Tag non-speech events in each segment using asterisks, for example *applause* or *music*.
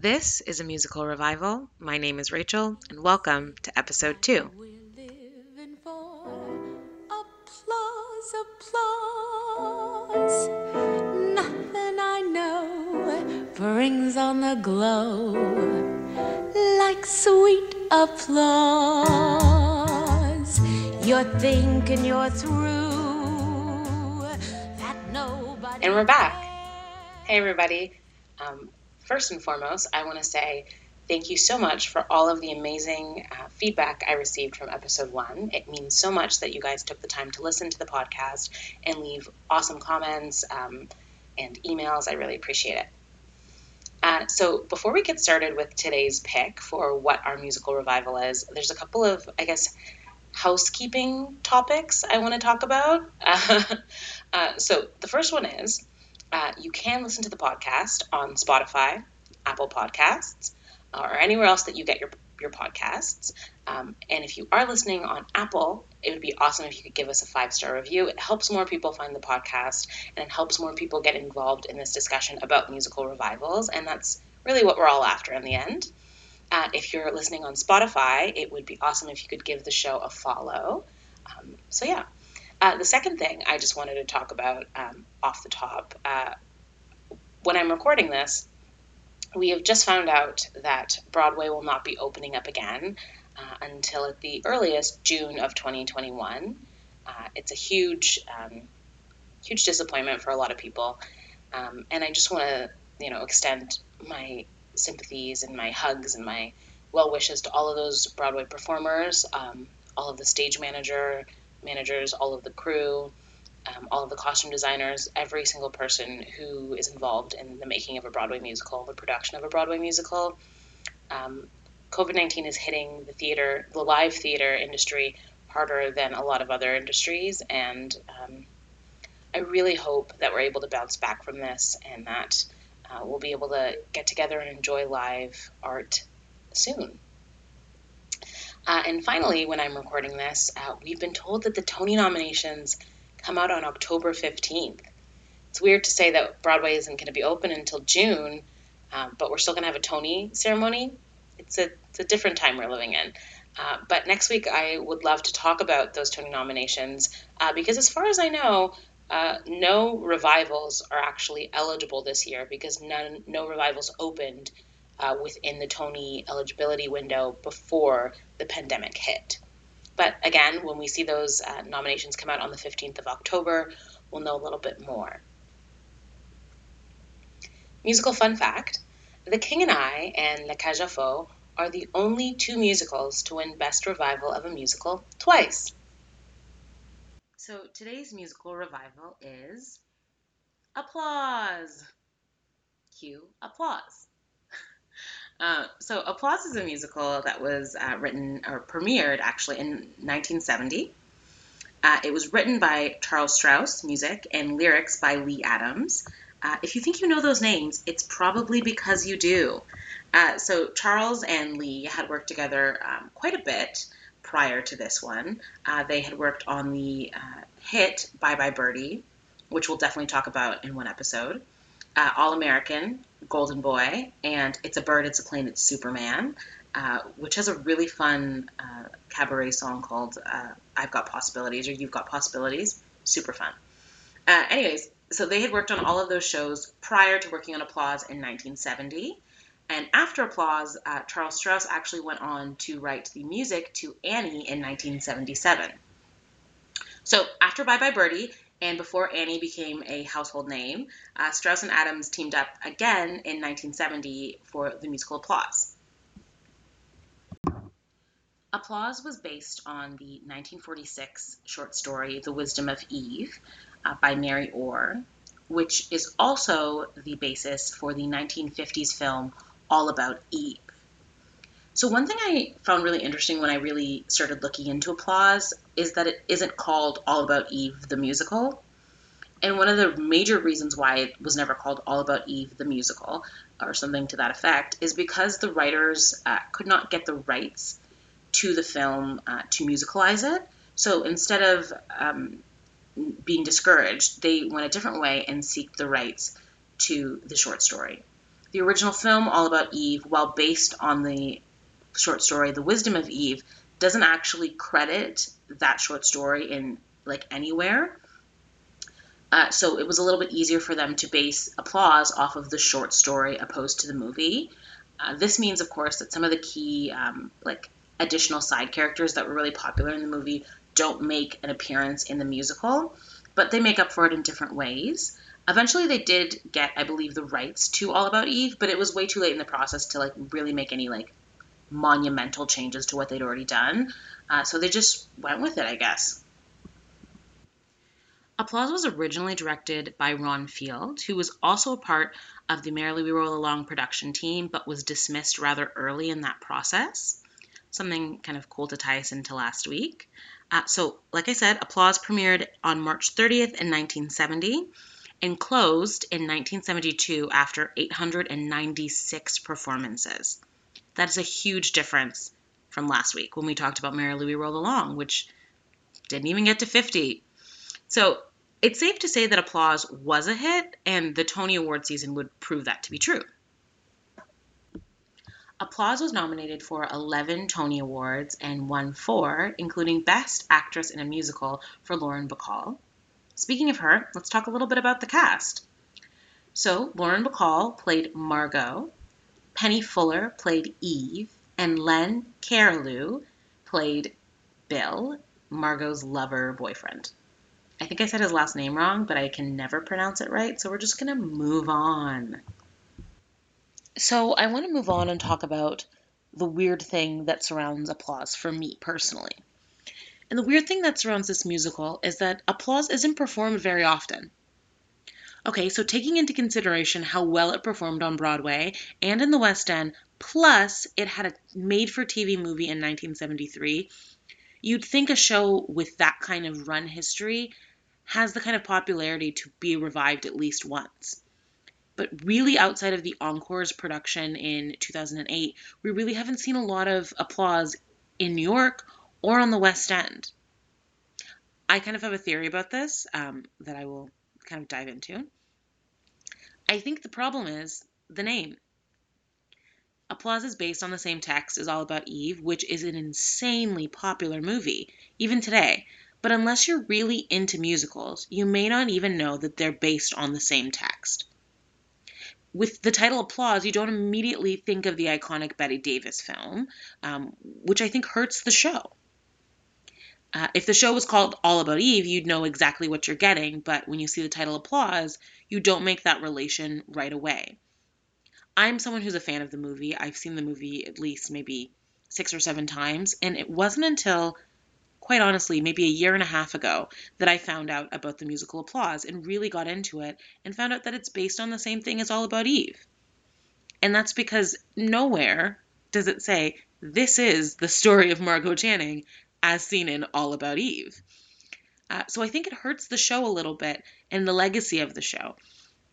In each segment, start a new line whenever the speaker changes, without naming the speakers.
This is a musical revival. My name is Rachel, and welcome to episode two.
We're living for applause, applause. Nothing I know brings on the glow like sweet applause. You're thinking you're through that nobody.
And we're back. Hey, everybody. Um, first and foremost, I want to say thank you so much for all of the amazing uh, feedback I received from episode one. It means so much that you guys took the time to listen to the podcast and leave awesome comments um, and emails. I really appreciate it. Uh, so, before we get started with today's pick for what our musical revival is, there's a couple of, I guess, housekeeping topics I want to talk about. *laughs* Uh, so, the first one is uh, you can listen to the podcast on Spotify, Apple Podcasts, or anywhere else that you get your your podcasts. Um, and if you are listening on Apple, it would be awesome if you could give us a five star review. It helps more people find the podcast and it helps more people get involved in this discussion about musical revivals. And that's really what we're all after in the end. Uh, if you're listening on Spotify, it would be awesome if you could give the show a follow. Um, so, yeah. Uh, the second thing I just wanted to talk about um, off the top uh, when I'm recording this, we have just found out that Broadway will not be opening up again uh, until at the earliest June of 2021. Uh, it's a huge, um, huge disappointment for a lot of people, um, and I just want to, you know, extend my sympathies and my hugs and my well wishes to all of those Broadway performers, um, all of the stage manager managers, all of the crew, um, all of the costume designers, every single person who is involved in the making of a Broadway musical, the production of a Broadway musical. Um, COVID 19 is hitting the theater, the live theater industry harder than a lot of other industries. And um, I really hope that we're able to bounce back from this and that uh, we'll be able to get together and enjoy live art soon. Uh, and finally, when I'm recording this, uh, we've been told that the Tony nominations come out on October 15th. It's weird to say that Broadway isn't going to be open until June, um, but we're still going to have a Tony ceremony. It's a, it's a different time we're living in. Uh, but next week, I would love to talk about those Tony nominations uh, because, as far as I know, uh, no revivals are actually eligible this year because none, no revivals opened uh, within the Tony eligibility window before the pandemic hit. But again, when we see those uh, nominations come out on the 15th of October, we'll know a little bit more. Musical fun fact The King and I and aux Folles are the only two musicals to win Best Revival of a Musical twice. So today's musical revival is Applause. Cue applause. Uh, so, Applause is a musical that was uh, written or premiered actually in 1970. Uh, it was written by Charles Strouse, music, and lyrics by Lee Adams. Uh, if you think you know those names, it's probably because you do. Uh, so, Charles and Lee had worked together um, quite a bit prior to this one. They had worked on the hit Bye Bye Birdie, which we'll definitely talk about in one episode All American, Golden Boy, and It's a Bird, It's a Plane, It's Superman, uh, which has a really fun uh, cabaret song called uh, I've Got Possibilities or You've Got Possibilities. Super fun. Uh, anyways, so they had worked on all of those shows prior to working on Applause in 1970. And after Applause, uh, Charles Strouse actually went on to write the music to Annie in 1977. So after Bye Bye Birdie, and before Annie became a household name, uh, Strouse and Adams teamed up again in 1970 for the musical Applause. Applause was based on the 1946 short story The Wisdom of Eve uh, by Mary Orr, which is also the basis for the 1950s film All About Eve. So, one thing I found really interesting when I really started looking into Applause is that it isn't called All About Eve the musical. And one of the major reasons why it was never called All About Eve the musical, or something to that effect, is because the writers uh, could not get the rights to the film uh, to musicalize it. So instead of um, being discouraged, they went a different way and seek the rights to the short story. The original film, All About Eve, while based on the short story The Wisdom of Eve, doesn't actually credit that short story in like anywhere. Uh, so it was a little bit easier for them to base applause off of the short story opposed to the movie. Uh, this means, of course, that some of the key um, like additional side characters that were really popular in the movie don't make an appearance in the musical, but they make up for it in different ways. Eventually, they did get, I believe, the rights to All About Eve, but it was way too late in the process to like really make any like monumental changes to what they'd already done. Uh, so they just went with it, I guess. Applause was originally directed by Ron Field, who was also a part of the Merrily We Roll Along production team, but was dismissed rather early in that process. Something kind of cool to tie us into last week. Uh, so, like I said, Applause premiered on March 30th in 1970 and closed in 1972 after 896 performances. That is a huge difference from last week when we talked about Merrily We Roll Along, which didn't even get to 50. So it's safe to say that Applause was a hit, and the Tony Award season would prove that to be true. Applause was nominated for 11 Tony Awards and won four, including Best Actress in a Musical for Lauren Bacall. Speaking of her, let's talk a little bit about the cast. So, Lauren Bacall played Margot, Penny Fuller played Eve, and Len Cariou played Bill, Margot's lover boyfriend. I think I said his last name wrong, but I can never pronounce it right, so we're just going to move on. So, I want to move on and talk about the weird thing that surrounds applause for me personally. And the weird thing that surrounds this musical is that applause isn't performed very often. Okay, so taking into consideration how well it performed on Broadway and in the West End, plus it had a made for TV movie in 1973, you'd think a show with that kind of run history has the kind of popularity to be revived at least once. But really, outside of the Encore's production in 2008, we really haven't seen a lot of applause in New York or on the West End. I kind of have a theory about this um, that I will kind of dive into. I think the problem is the name. Applause is based on the same text as All About Eve, which is an insanely popular movie, even today. But unless you're really into musicals, you may not even know that they're based on the same text. With the title Applause, you don't immediately think of the iconic Bette Davis film, um, which I think hurts the show. Uh, if the show was called All About Eve, you'd know exactly what you're getting, but when you see the title Applause, you don't make that relation right away. I'm someone who's a fan of the movie. I've seen the movie at least maybe six or seven times, and it wasn't until quite honestly, maybe a year and a half ago, that I found out about the musical Applause and really got into it and found out that it's based on the same thing as All About Eve. And that's because nowhere does it say, this is the story of Margot Channing as seen in All About Eve. Uh, so I think it hurts the show a little bit and the legacy of the show.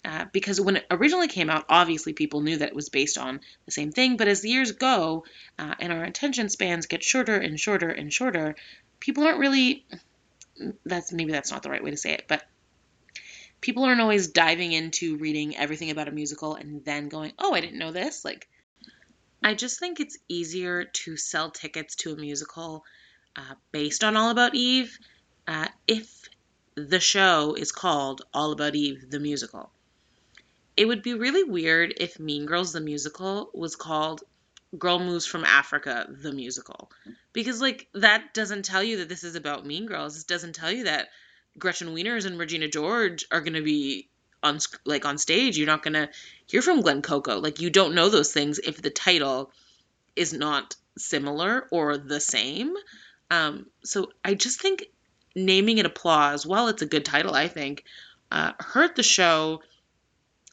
Uh, because when it originally came out, obviously people knew that it was based on the same thing. But as the years go uh, and our attention spans get shorter and shorter and shorter, people aren't really that's maybe that's not the right way to say it, but people aren't always diving into reading everything about a musical and then going, "Oh, I didn't know this." Like I just think it's easier to sell tickets to a musical uh, based on All About Eve uh, if the show is called All About Eve the musical. It would be really weird if Mean Girls the musical was called Girl Moves from Africa, the musical. Because, like, that doesn't tell you that this is about Mean Girls. It doesn't tell you that Gretchen Wieners and Regina George are going to be on, like, on stage. You're not going to hear from Glenn Coco. Like, you don't know those things if the title is not similar or the same. Um, so I just think naming it Applause, while it's a good title, I think, uh, hurt the show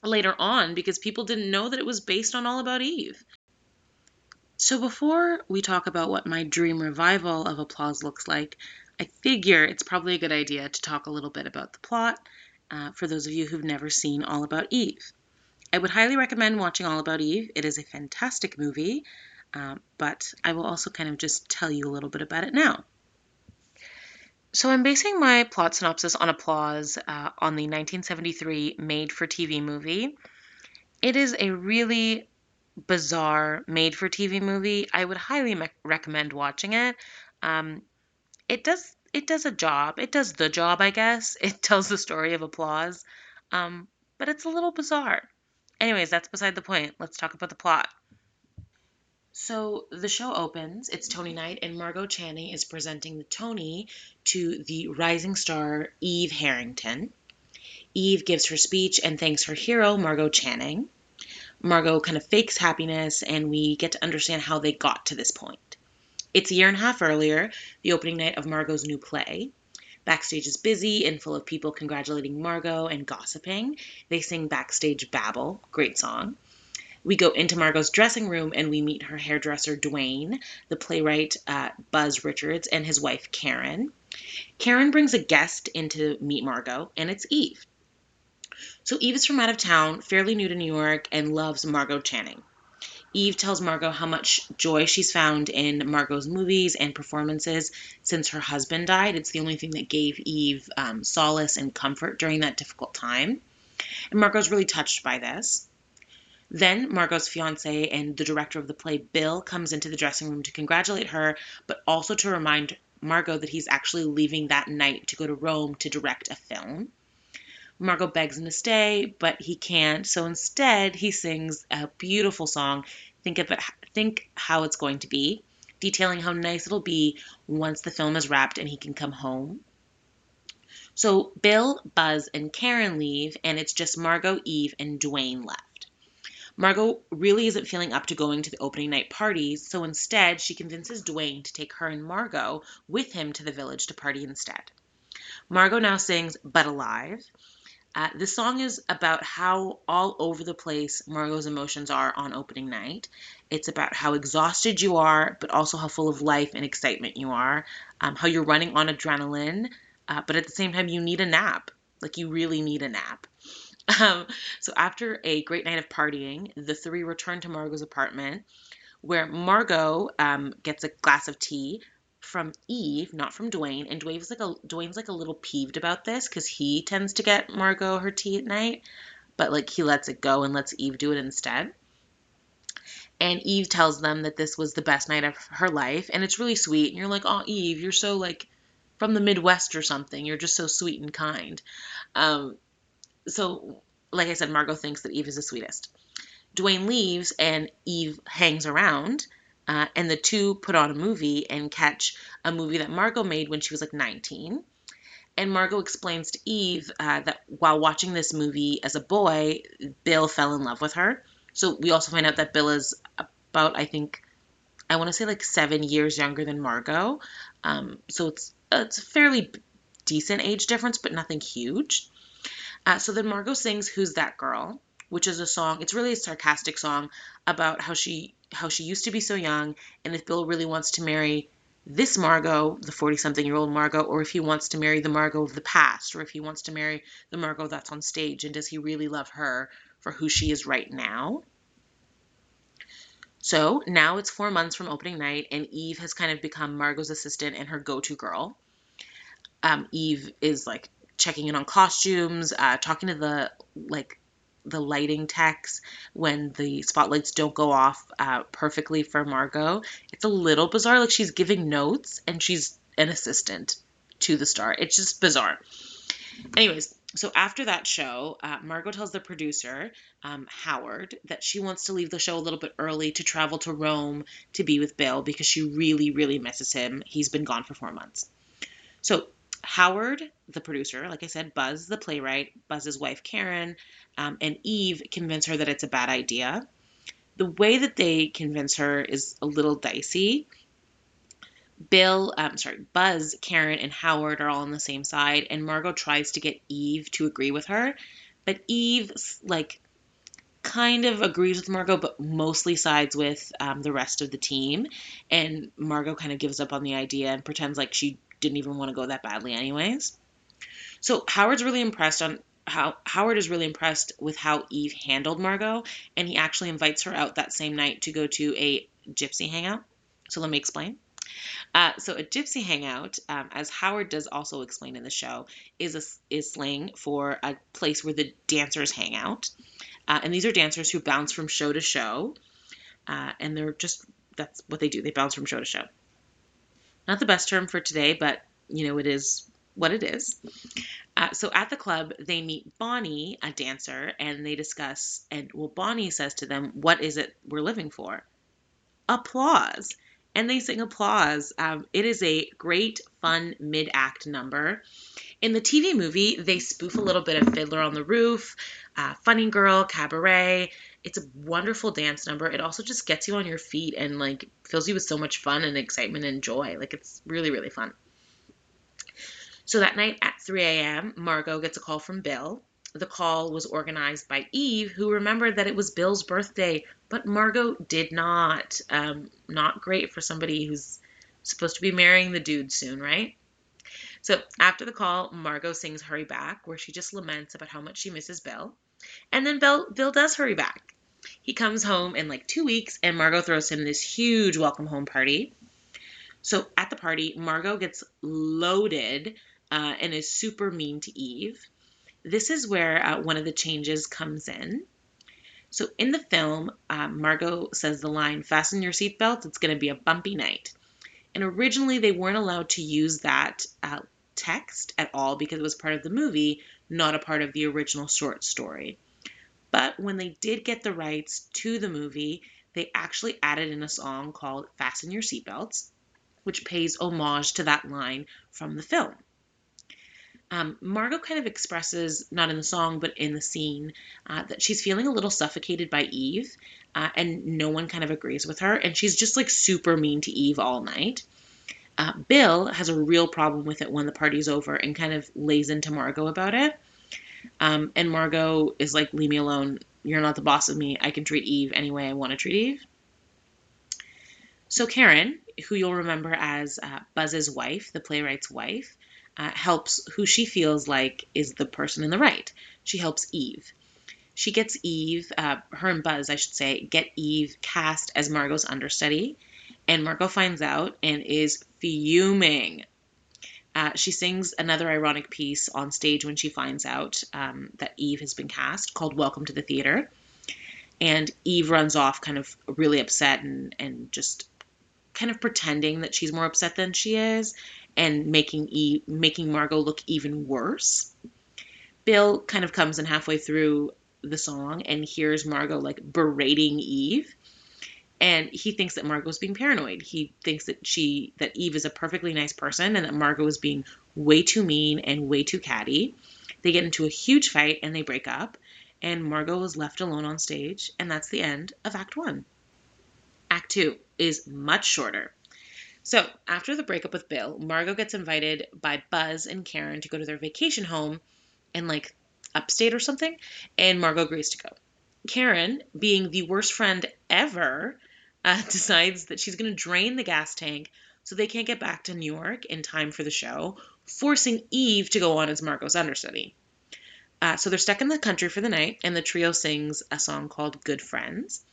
later on because people didn't know that it was based on All About Eve. So, before we talk about what my dream revival of Applause looks like, I figure it's probably a good idea to talk a little bit about the plot uh, for those of you who've never seen All About Eve. I would highly recommend watching All About Eve. It is a fantastic movie, uh, but I will also kind of just tell you a little bit about it now. So, I'm basing my plot synopsis on Applause uh, on the 1973 made for TV movie It is a really bizarre made for TV movie. I would highly me- recommend watching it. Um, it does it does a job. It does the job, I guess. *laughs* It tells the story of applause. Um, but it's a little bizarre. Anyways, that's beside the point. Let's talk about the plot. So the show opens, it's Tony mm-hmm. night, and Margot Channing is presenting the Tony to the rising star Eve Harrington. Eve gives her speech and thanks her hero, Margot Channing. Margot kind of fakes happiness, and we get to understand how they got to this point. It's a year and a half earlier, the opening night of Margot's new play. Backstage is busy and full of people congratulating Margot and gossiping. They sing Backstage Babble, great song. We go into Margot's dressing room and we meet her hairdresser, Duane, the playwright, uh, Buzz Richards, and his wife, Karen. Karen brings a guest in to meet Margot, and it's Eve. So Eve is from out of town, fairly new to New York, and loves Margot Channing. Eve tells Margot how much joy she's found in Margot's movies and performances since her husband died. It's the only thing that gave Eve um, solace and comfort during that difficult time. And Margot's really touched by this. Then Margot's fiance and the director of the play, Bill, comes into the dressing room to congratulate her, but also to remind Margot that he's actually leaving that night to go to Rome to direct a film. Margot begs him to stay, but he can't. So instead, he sings a beautiful song. Think of it, think how it's going to be, detailing how nice it'll be once the film is wrapped and he can come home. So Bill, Buzz, and Karen leave, and it's just Margot, Eve, and Duane left. Margot really isn't feeling up to going to the opening night parties, so instead she convinces Duane to take her and Margot with him to the village to party instead. Margot now sings But Alive, uh, the song is about how all over the place Margot's emotions are on opening night. It's about how exhausted you are, but also how full of life and excitement you are, um, how you're running on adrenaline, uh, but at the same time, you need a nap. Like, you really need a nap. *laughs* Um, so, after a great night of partying, the three return to Margot's apartment, where Margot um, gets a glass of tea, from Eve, not from Duane. And Duane's like a Duane's like a little peeved about this because he tends to get Margot her tea at night, but like he lets it go and lets Eve do it instead. And Eve tells them that this was the best night of her life, and it's really sweet. And you're like, oh, Eve, you're so like from the Midwest or something. You're just so sweet and kind. Um, so, like I said, Margot thinks that Eve is the sweetest. Duane leaves, and Eve hangs around uh, and the two put on a movie and catch a movie that Margot made when she was like 19. And Margot explains to Eve uh, that while watching this movie as a boy, Bill fell in love with her. So we also find out that Bill is about, I think, I want to say like seven years younger than Margot. Um, so it's it's a fairly decent age difference, but nothing huge. Uh, so then Margot sings "Who's That Girl," which is a song. It's really a sarcastic song about how she how she used to be so young, and if Bill really wants to marry this Margot, the 40 something year old Margot, or if he wants to marry the Margot of the past, or if he wants to marry the Margot that's on stage, and does he really love her for who she is right now? So now it's four months from opening night, and Eve has kind of become Margot's assistant and her go to girl. Um, Eve is like checking in on costumes, uh, talking to the like the lighting techs when the spotlights don't go off uh, perfectly for Margot. It's a little bizarre. Like she's giving notes and she's an assistant to the star. It's just bizarre. Anyways, so after that show, uh, Margot tells the producer, um, Howard, that she wants to leave the show a little bit early to travel to Rome to be with Bill because she really, really misses him. He's been gone for four months. So Howard, the producer, like I said, Buzz, the playwright, Buzz's wife, Karen, um, and Eve convince her that it's a bad idea. The way that they convince her is a little dicey. Bill, um, sorry, Buzz, Karen, and Howard are all on the same side, and Margot tries to get Eve to agree with her, but Eve, like, kind of agrees with Margot, but mostly sides with um, the rest of the team. And Margot kind of gives up on the idea and pretends like she didn't even want to go that badly, anyways. So Howard's really impressed on how Howard is really impressed with how Eve handled Margot, and he actually invites her out that same night to go to a gypsy hangout. So let me explain. Uh, so a gypsy hangout, um, as Howard does also explain in the show, is a, is slang for a place where the dancers hang out. Uh, and these are dancers who bounce from show to show. Uh, and they're just, that's what they do. They bounce from show to show. Not the best term for today, but, you know, it is what it is. Uh, so at the club, they meet Bonnie, a dancer, and they discuss. And well, Bonnie says to them, What is it we're living for? Applause. And they sing applause. Um, it is a great, fun mid act number. In the TV movie, they spoof a little bit of Fiddler on the Roof, uh, Funny Girl, Cabaret. It's a wonderful dance number. It also just gets you on your feet and like fills you with so much fun and excitement and joy. Like it's really, really fun. So that night at 3 a.m., Margot gets a call from Bill. The call was organized by Eve, who remembered that it was Bill's birthday, but Margot did not. Um, not great for somebody who's supposed to be marrying the dude soon, right? So after the call, Margot sings Hurry Back, where she just laments about how much she misses Bill. And then Bill, Bill does hurry back. He comes home in like two weeks, and Margot throws him this huge welcome home party. So at the party, Margot gets loaded uh, and is super mean to Eve. This is where uh, one of the changes comes in. So in the film, uh, Margot says the line, Fasten your seatbelt, it's going to be a bumpy night. And originally, they weren't allowed to use that uh, text at all because it was part of the movie, not a part of the original short story. But when they did get the rights to the movie, they actually added in a song called Fasten Your Seatbelts, which pays homage to that line from the film. Um, Margot kind of expresses, not in the song, but in the scene, uh, that she's feeling a little suffocated by Eve, uh, and no one kind of agrees with her, and she's just like super mean to Eve all night. Uh, Bill has a real problem with it when the party's over and kind of lays into Margot about it. Um, and Margot is like, Leave me alone. You're not the boss of me. I can treat Eve any way I want to treat Eve. So, Karen, who you'll remember as uh, Buzz's wife, the playwright's wife, uh, helps who she feels like is the person in the right. She helps Eve. She gets Eve, uh, her and Buzz, I should say, get Eve cast as Margot's understudy. And Margot finds out and is fuming. Uh, she sings another ironic piece on stage when she finds out um, that Eve has been cast called Welcome to the Theater. And Eve runs off kind of really upset and, and just kind of pretending that she's more upset than she is and making Eve, making Margot look even worse. Bill kind of comes in halfway through the song and hears Margot like berating Eve. And he thinks that Margot's being paranoid. He thinks that she that Eve is a perfectly nice person and that Margot is being way too mean and way too catty. They get into a huge fight and they break up. And Margot is left alone on stage, and that's the end of Act One. Act Two is much shorter. So, after the breakup with Bill, Margot gets invited by Buzz and Karen to go to their vacation home in like upstate or something, and Margot agrees to go. Karen, being the worst friend ever, uh, *laughs* decides that she's going to drain the gas tank so they can't get back to New York in time for the show, forcing Eve to go on as Margot's understudy. Uh, so they're stuck in the country for the night, and the trio sings a song called Good Friends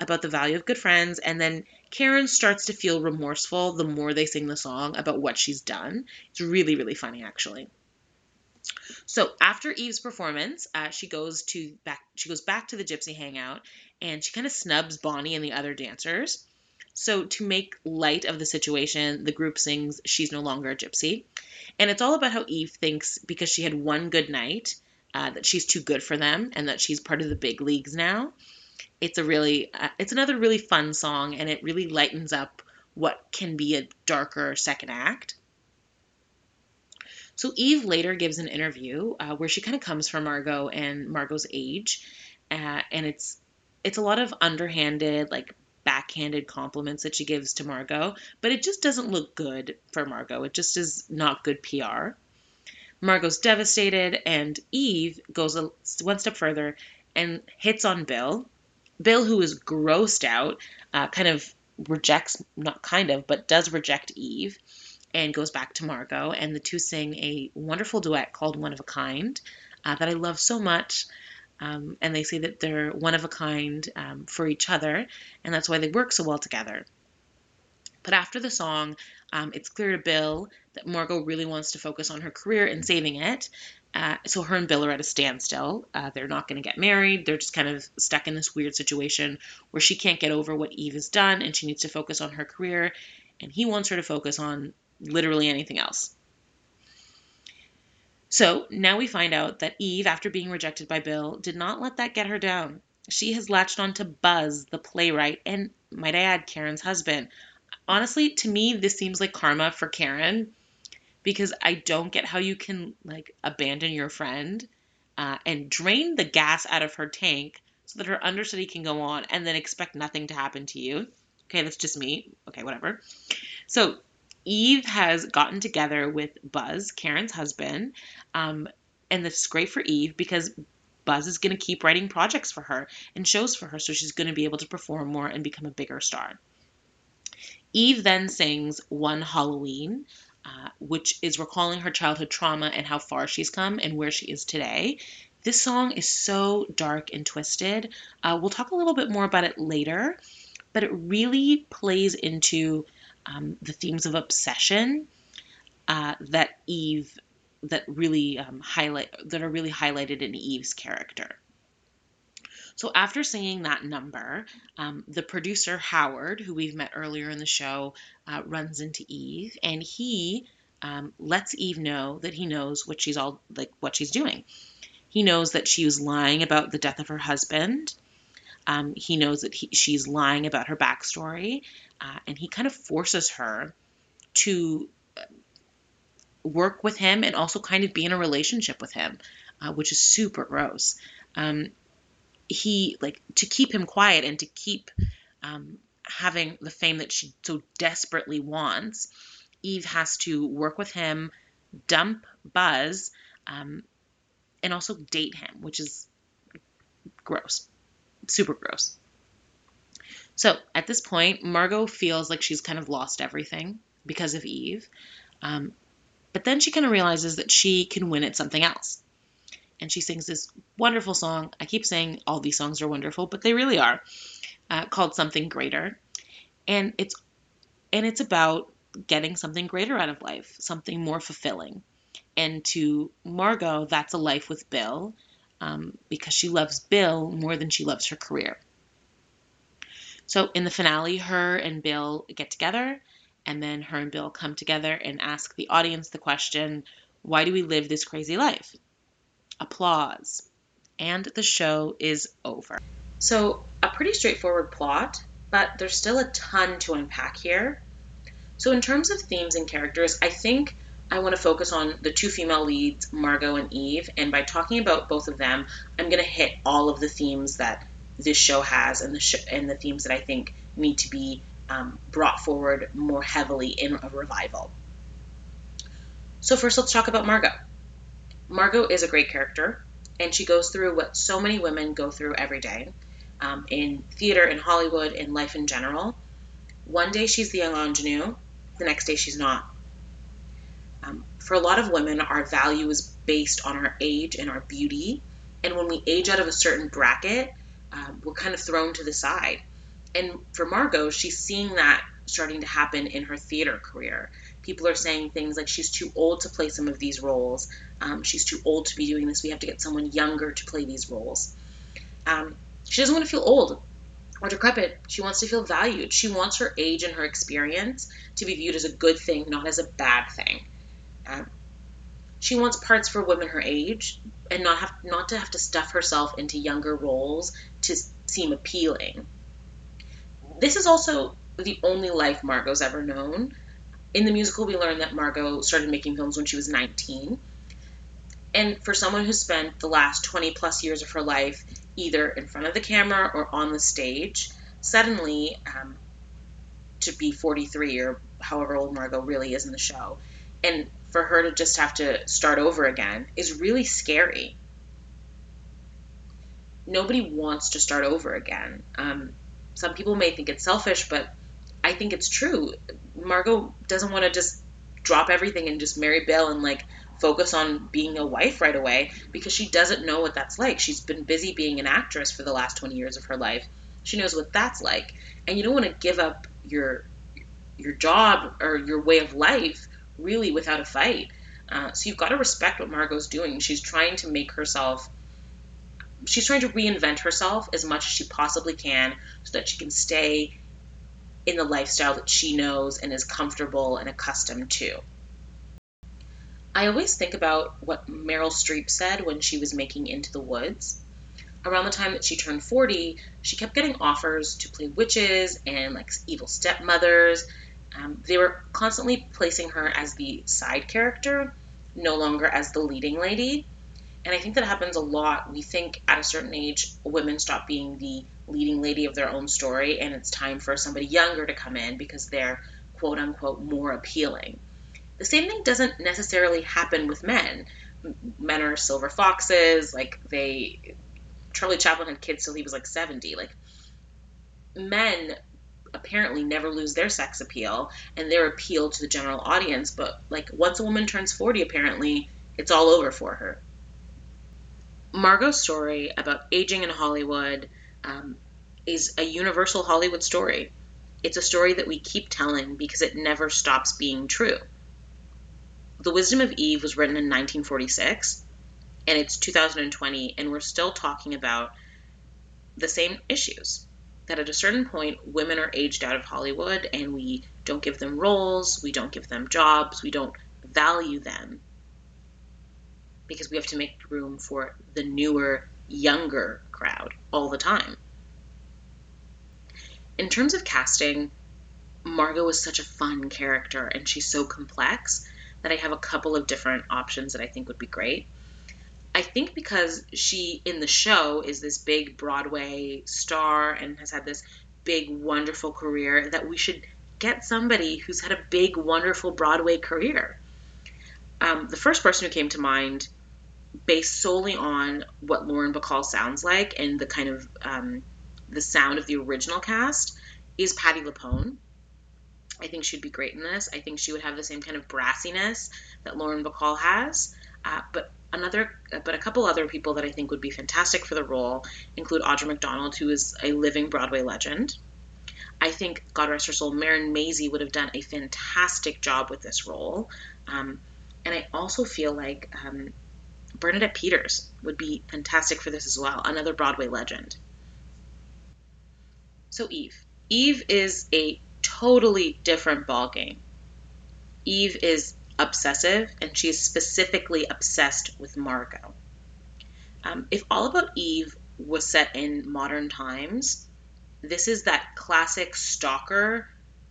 about the value of good friends. And then Karen starts to feel remorseful the more they sing the song about what she's done. It's really, really funny, actually. So after Eve's performance, uh, she goes to back. She goes back to the Gypsy hangout, and she kind of snubs Bonnie and the other dancers. So to make light of the situation, the group sings "She's No Longer a Gypsy," and it's all about how Eve thinks because she had one good night uh, that she's too good for them and that she's part of the big leagues now it's a really uh, it's another really fun song and it really lightens up what can be a darker second act so eve later gives an interview uh, where she kind of comes for margot and margot's age uh, and it's it's a lot of underhanded like backhanded compliments that she gives to margot but it just doesn't look good for margot. It just is not good pr margot's devastated and eve goes a, one step further and hits on bill. Bill, who is grossed out, uh, kind of rejects, not kind of, but does reject Eve and goes back to Margot. And the two sing a wonderful duet called One of a Kind uh, that I love so much. Um, and they say that they're one of a kind um, for each other, and that's why they work so well together. But after the song, um, it's clear to Bill that Margot really wants to focus on her career and saving it, Uh, so her and Bill are at a standstill. Uh, they're not going to get married. They're just kind of stuck in this weird situation where she can't get over what Eve has done and she needs to focus on her career. And he wants her to focus on literally anything else. So now we find out that Eve, after being rejected by Bill, did not let that get her down. She has latched on to Buzz, the playwright, and might I add, Karen's husband. Honestly, to me, this seems like karma for Karen because I don't get how you can like abandon your friend uh, and drain the gas out of her tank so that her understudy can go on and then expect nothing to happen to you. Okay, that's just me. Okay, whatever. So Eve has gotten together with Buzz, Karen's husband, um, and this is great for Eve because Buzz is going to keep writing projects for her and shows for her, so she's going to be able to perform more and become a bigger star. Eve then sings One Halloween, uh, which is recalling her childhood trauma and how far she's come and where she is today. This song is so dark and twisted. Uh, we'll talk a little bit more about it later, but it really plays into um, the themes of obsession uh, that Eve that really um, highlight that are really highlighted in Eve's character. So after singing that number, um, the producer Howard, who we've met earlier in the show, uh, runs into Eve, and he um, lets Eve know that he knows what she's all like what she's doing. He knows that she was lying about the death of her husband. Um, he knows that he, she's lying about her backstory, uh, and he kind of forces her to work with him and also kind of be in a relationship with him, uh, which is super gross. Um, he like to keep him quiet and to keep um, having the fame that she so desperately wants. Eve has to work with him, dump Buzz, um, and also date him, which is gross, super gross. So at this point, Margot feels like she's kind of lost everything because of Eve. Um, but then she kind of realizes that she can win at something else and she sings this wonderful song. I keep saying all these songs are wonderful, but they really are. Uh, called Something Greater, and it's and it's about getting something greater out of life, something more fulfilling. And to Margot, that's a life with Bill, um, because she loves Bill more than she loves her career. So in the finale, her and Bill get together, and then her and Bill come together and ask the audience the question, why do we live this crazy life? applause, and the show is over. So, a pretty straightforward plot, but there's still a ton to unpack here. So, in terms of themes and characters, I think I want to focus on the two female leads, Margot and Eve, and by talking about both of them, I'm going to hit all of the themes that this show has and the sh- and the themes that I think need to be um, brought forward more heavily in a revival. So first, let's talk about Margot. Margot is a great character, and she goes through what so many women go through every day um, in theater, in Hollywood, in life in general. One day she's the young ingenue, the next day she's not. Um, for a lot of women, our value is based on our age and our beauty. And when we age out of a certain bracket, um, we're kind of thrown to the side. And for Margot, she's seeing that starting to happen in her theater career people are saying things like she's too old to play some of these roles. Um, she's too old to be doing this. We have to get someone younger to play these roles. Um, she doesn't want to feel old or decrepit. She wants to feel valued. She wants her age and her experience to be viewed as a good thing, not as a bad thing. Um, she wants parts for women her age and not have not to have to stuff herself into younger roles to seem appealing. This is also the only life Margot's ever known in the musical, we learn that Margot started making films when she was 19. And for someone who spent the last 20 plus years of her life either in front of the camera or on the stage, suddenly um, to be 43 or however old Margot really is in the show, and for her to just have to start over again is really scary. Nobody wants to start over again. Um, some people may think it's selfish, but I think it's true. Margot doesn't want to just drop everything and just marry Bill and like focus on being a wife right away because she doesn't know what that's like. She's been busy being an actress for the last 20 years of her life. She knows what that's like. And you don't want to give up your your job or your way of life really without a fight. Uh, so you've got to respect what Margot's doing. She's trying to make herself, she's trying to reinvent herself as much as she possibly can so that she can stay in the lifestyle that she knows and is comfortable and accustomed to. I always think about what Meryl Streep said when she was making Into the Woods. Around the time that she turned 40, she kept getting offers to play witches and like evil stepmothers. Um, they were constantly placing her as the side character, no longer as the leading lady. And I think that happens a lot. We think at a certain age, women stop being the leading lady of their own story, and it's time for somebody younger to come in because they're quote unquote more appealing. The same thing doesn't necessarily happen with men. Men are silver foxes, like they. Charlie Chaplin had kids till he was like 70. Like, men apparently never lose their sex appeal and their appeal to the general audience, but like once a woman turns 40, apparently it's all over for her. Margot's story about aging in Hollywood um, is a universal Hollywood story. It's a story that we keep telling because it never stops being true. The Wisdom of Eve was written in 1946, and it's 2020, and we're still talking about the same issues. That at a certain point, women are aged out of Hollywood, and we don't give them roles, we don't give them jobs, we don't value them because we have to make room for the newer, younger crowd all the time. In terms of casting, Margot is such a fun character and she's so complex that I have a couple of different options that I think would be great. I think because she in the show is this big Broadway star and has had this big wonderful career that we should get somebody who's had a big wonderful Broadway career. Um, the first person who came to mind, based solely on what Lauren Bacall sounds like and the kind of um, the sound of the original cast, is Patti LuPone. I think she'd be great in this. I think she would have the same kind of brassiness that Lauren Bacall has. Uh, but another, but a couple other people that I think would be fantastic for the role include Audra McDonald, who is a living Broadway legend. I think, God rest her soul, Marin Mazzie would have done a fantastic job with this role. Um, and I also feel like um, Bernadette Peters would be fantastic for this as well, another Broadway legend. So, Eve. Eve is a totally different ballgame. Eve is obsessive, and she is specifically obsessed with Margot. Um, if All About Eve was set in modern times, this is that classic stalker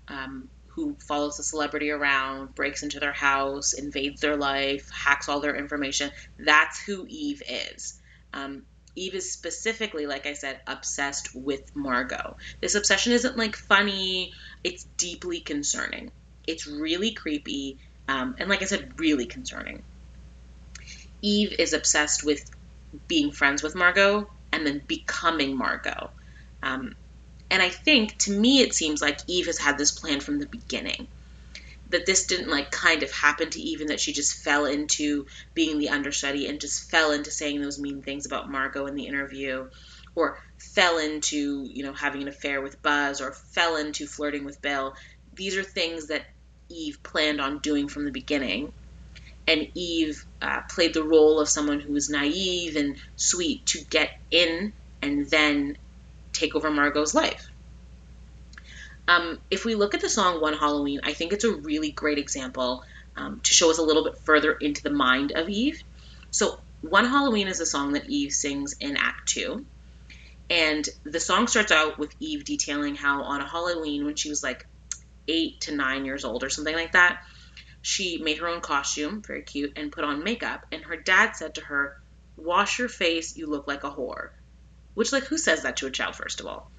um, who follows the celebrity around, breaks into their house, invades their life, hacks all their information. That's who Eve is. Um, Eve is specifically, like I said, obsessed with Margot. This obsession isn't like funny, it's deeply concerning. It's really creepy, um, and like I said, really concerning. Eve is obsessed with being friends with Margot and then becoming Margot. Um, and I think, to me, it seems like Eve has had this plan from the beginning that this didn't like kind of happen to Eve and that she just fell into being the understudy and just fell into saying those mean things about Margot in the interview or fell into, you know, having an affair with Buzz or fell into flirting with Bill. These are things that Eve planned on doing from the beginning. And Eve uh, played the role of someone who was naive and sweet to get in and then take over Margot's life. Um, if we look at the song One Halloween, I think it's a really great example um, to show us a little bit further into the mind of Eve. So, One Halloween is a song that Eve sings in Act Two. And the song starts out with Eve detailing how on a Halloween, when she was like eight to nine years old or something like that, she made her own costume, very cute, and put on makeup. And her dad said to her, Wash your face, you look like a whore. Which, like, who says that to a child, first of all?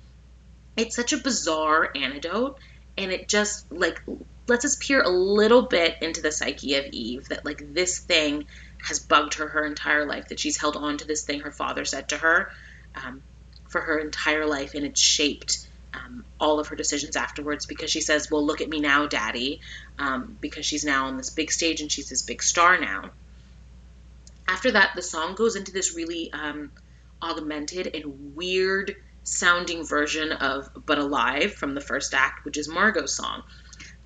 it's such a bizarre anecdote and it just like lets us peer a little bit into the psyche of Eve that like this thing has bugged her her entire life that she's held on to this thing her father said to her um, for her entire life and it's shaped um, all of her decisions afterwards because she says well look at me now daddy um, because she's now on this big stage and she's this big star now after that the song goes into this really um, augmented and weird sounding version of But Alive from the first act, which is Margot's song.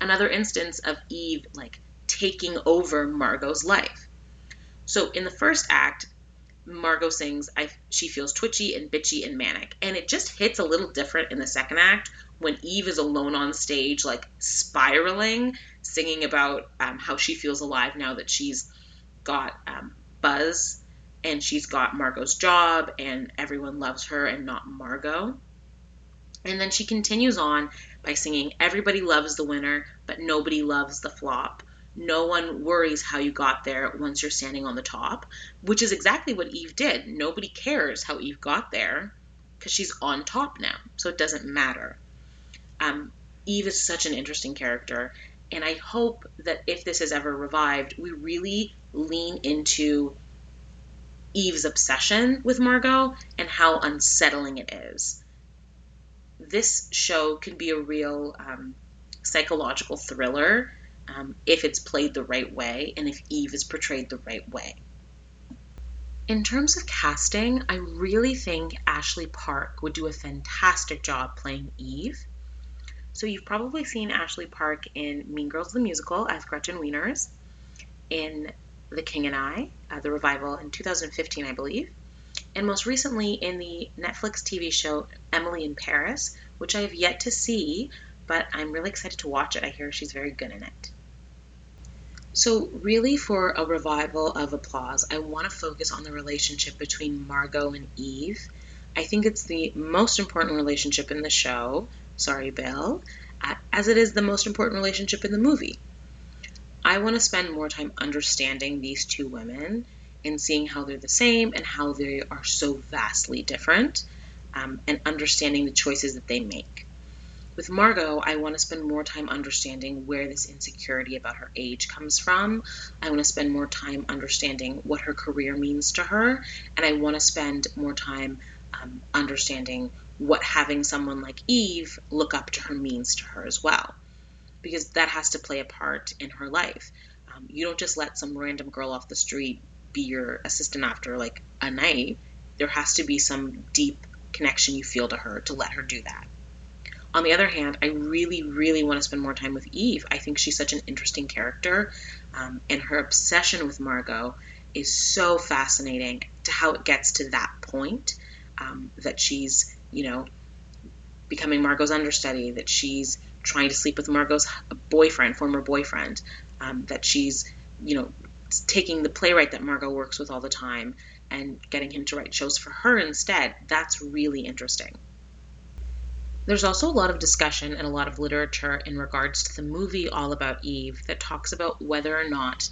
Another instance of Eve like taking over Margot's life. So in the first act, Margot sings, I, she feels twitchy and bitchy and manic. And it just hits a little different in the second act when Eve is alone on stage, like spiraling, singing about um, how she feels alive now that she's got um, Buzz and she's got Margot's job and everyone loves her and not Margot. And then she continues on by singing, Everybody loves the winner, but nobody loves the flop. No one worries how you got there once you're standing on the top, which is exactly what Eve did. Nobody cares how Eve got there because she's on top now, so it doesn't matter. Um, Eve is such an interesting character, and I hope that if this is ever revived, we really lean into Eve's obsession with Margot and how unsettling it is. This show can be a real um, psychological thriller um, if it's played the right way and if Eve is portrayed the right way. In terms of casting, I really think Ashley Park would do a fantastic job playing Eve. So you've probably seen Ashley Park in Mean Girls the Musical as Gretchen Wieners, in The King and I, uh, the revival in 2015, I believe, and most recently in the Netflix TV show Emily in Paris, which I have yet to see, but I'm really excited to watch it. I hear she's very good in it. So, really, for a revival of Applause, I want to focus on the relationship between Margot and Eve. I think it's the most important relationship in the show, sorry, Bill, as it is the most important relationship in the movie. I want to spend more time understanding these two women and seeing how they're the same and how they are so vastly different, um, and understanding the choices that they make. With Margot, I want to spend more time understanding where this insecurity about her age comes from. I want to spend more time understanding what her career means to her. And I want to spend more time um, understanding what having someone like Eve look up to her means to her as well. Because that has to play a part in her life. Um, you don't just let some random girl off the street be your assistant after like a night. There has to be some deep connection you feel to her to let her do that. On the other hand, I really, really want to spend more time with Eve. I think she's such an interesting character, um, and her obsession with Margot is so fascinating to how it gets to that point um, that she's, you know, becoming Margot's understudy, that she's trying to sleep with Margot's boyfriend, former boyfriend, um, that she's, you know, taking the playwright that Margot works with all the time and getting him to write shows for her instead. That's really interesting. There's also a lot of discussion and a lot of literature in regards to the movie All About Eve that talks about whether or not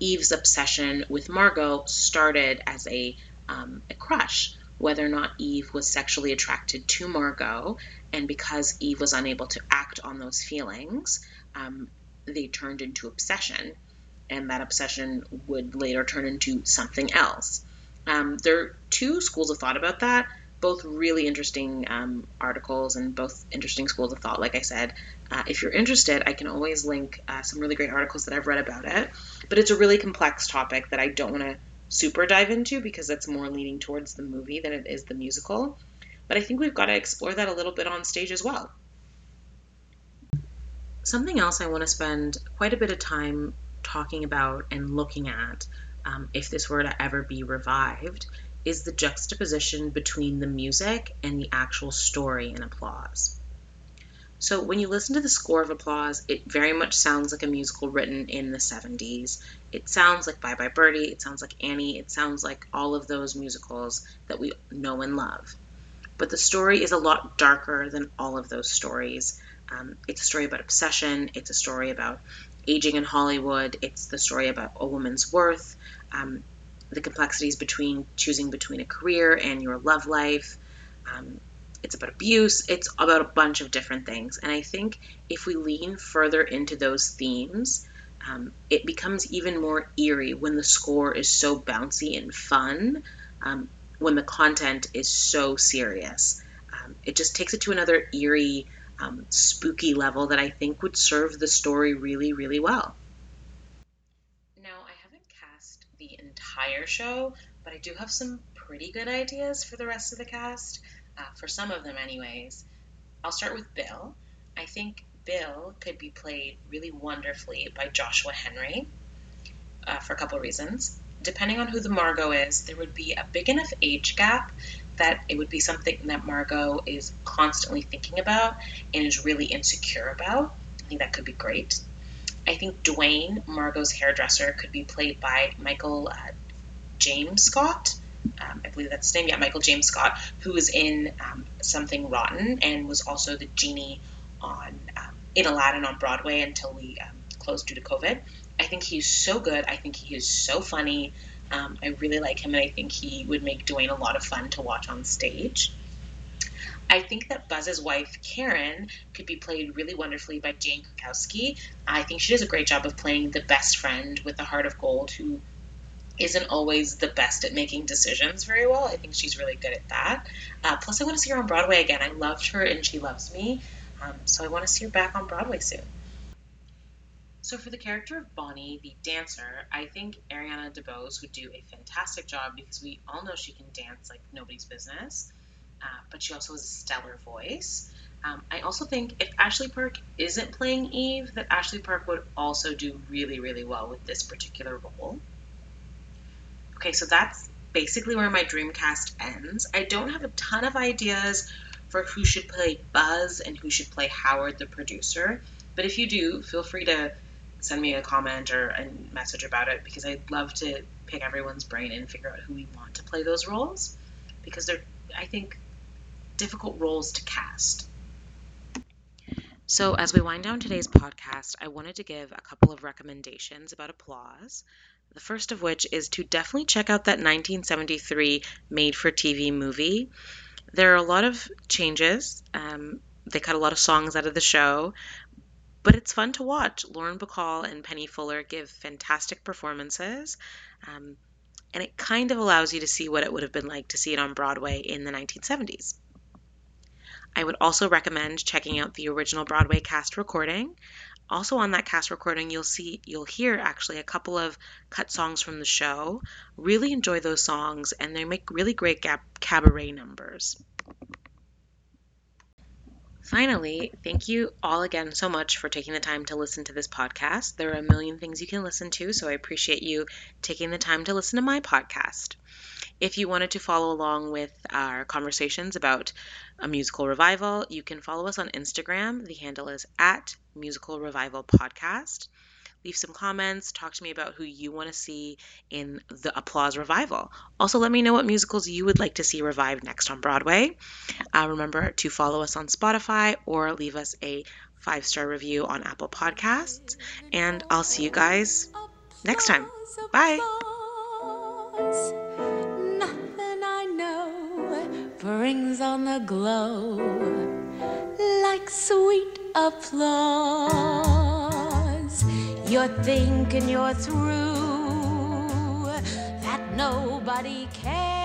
Eve's obsession with Margot started as a, um, a crush, whether or not Eve was sexually attracted to Margot, and because Eve was unable to act on those feelings, um, they turned into obsession, and that obsession would later turn into something else. Um, there are two schools of thought about that both really interesting um, articles and both interesting schools of thought. Like I said, uh, if you're interested, I can always link uh, some really great articles that I've read about it. But it's a really complex topic that I don't want to super dive into because it's more leaning towards the movie than it is the musical. But I think we've got to explore that a little bit on stage as well. Something else I want to spend quite a bit of time talking about and looking at um, if this were to ever be revived is the juxtaposition between the music and the actual story in Applause. So when you listen to the score of Applause, it very much sounds like a musical written in the 70s. It sounds like Bye Bye Birdie, it sounds like Annie, it sounds like all of those musicals that we know and love. But the story is a lot darker than all of those stories. Um, it's a story about obsession, it's a story about aging in Hollywood, it's the story about a woman's worth. Um, the complexities between choosing between a career and your love life. Um, it's about abuse. It's about a bunch of different things. And I think if we lean further into those themes, um, it becomes even more eerie when the score is so bouncy and fun, um, when the content is so serious. Um, it just takes it to another eerie, um, spooky level that I think would serve the story really, really well. Entire show, but I do have some pretty good ideas for the rest of the cast, uh, for some of them, anyways. I'll start with Bill. I think Bill could be played really wonderfully by Joshua Henry uh, for a couple reasons. Depending on who the Margot is, there would be a big enough age gap that it would be something that Margot is constantly thinking about and is really insecure about. I think that could be great. I think Duane, Margot's hairdresser, could be played by Michael uh, James Scott. Um, I believe that's his name. Yeah, Michael James Scott, who was in um, Something Rotten and was also the genie on um, in Aladdin on Broadway until we um, closed due to COVID. I think he's so good. I think he is so funny. Um, I really like him, and I think he would make Duane a lot of fun to watch on stage. I think that Buzz's wife, Karen, could be played really wonderfully by Jane Krakowski. I think she does a great job of playing the best friend with the heart of gold who isn't always the best at making decisions very well. I think she's really good at that. Uh, plus, I want to see her on Broadway again. I loved her and She Loves Me, um, so I want to see her back on Broadway soon. So, for the character of Bonnie, the dancer, I think Ariana DeBose would do a fantastic job because we all know she can dance like nobody's business, uh, but she also has a stellar voice. Um, I also think if Ashley Park isn't playing Eve, that Ashley Park would also do really, really well with this particular role. Okay, so that's basically where my dream cast ends. I don't have a ton of ideas for who should play Buzz and who should play Howard, the producer. But if you do, feel free to send me a comment or a message about it because I'd love to pick everyone's brain and figure out who we want to play those roles because they're, I think, difficult roles to cast. So, as we wind down today's podcast, I wanted to give a couple of recommendations about applause. The first of which is to definitely check out that 1973 made for TV movie. There are a lot of changes. Um, they cut a lot of songs out of the show, but it's fun to watch. Lauren Bacall and Penny Fuller give fantastic performances. Um, and it kind of allows you to see what it would have been like to see it on Broadway in the 1970s. I would also recommend checking out the original Broadway cast recording. Also on that cast recording, you'll see you'll hear actually a couple of cut songs from the show. Really enjoy those songs, and they make really great gab- cabaret numbers. Finally, thank you all again so much for taking the time to listen to this podcast. There are a million things you can listen to, so I appreciate you taking the time to listen to my podcast. If you wanted to follow along with our conversations about a musical revival, you can follow us on Instagram. The handle is at Musical Revival Podcast. Leave some comments, talk to me about who you want to see in the Applause Revival. Also, let me know what musicals you would like to see revived next on Broadway. Uh, remember to follow us on Spotify or leave us a five star review on Apple Podcasts. And I'll see you guys next time. Bye.
Nothing I know brings on the glow like sweet applause. You're thinking you're through, that nobody cares.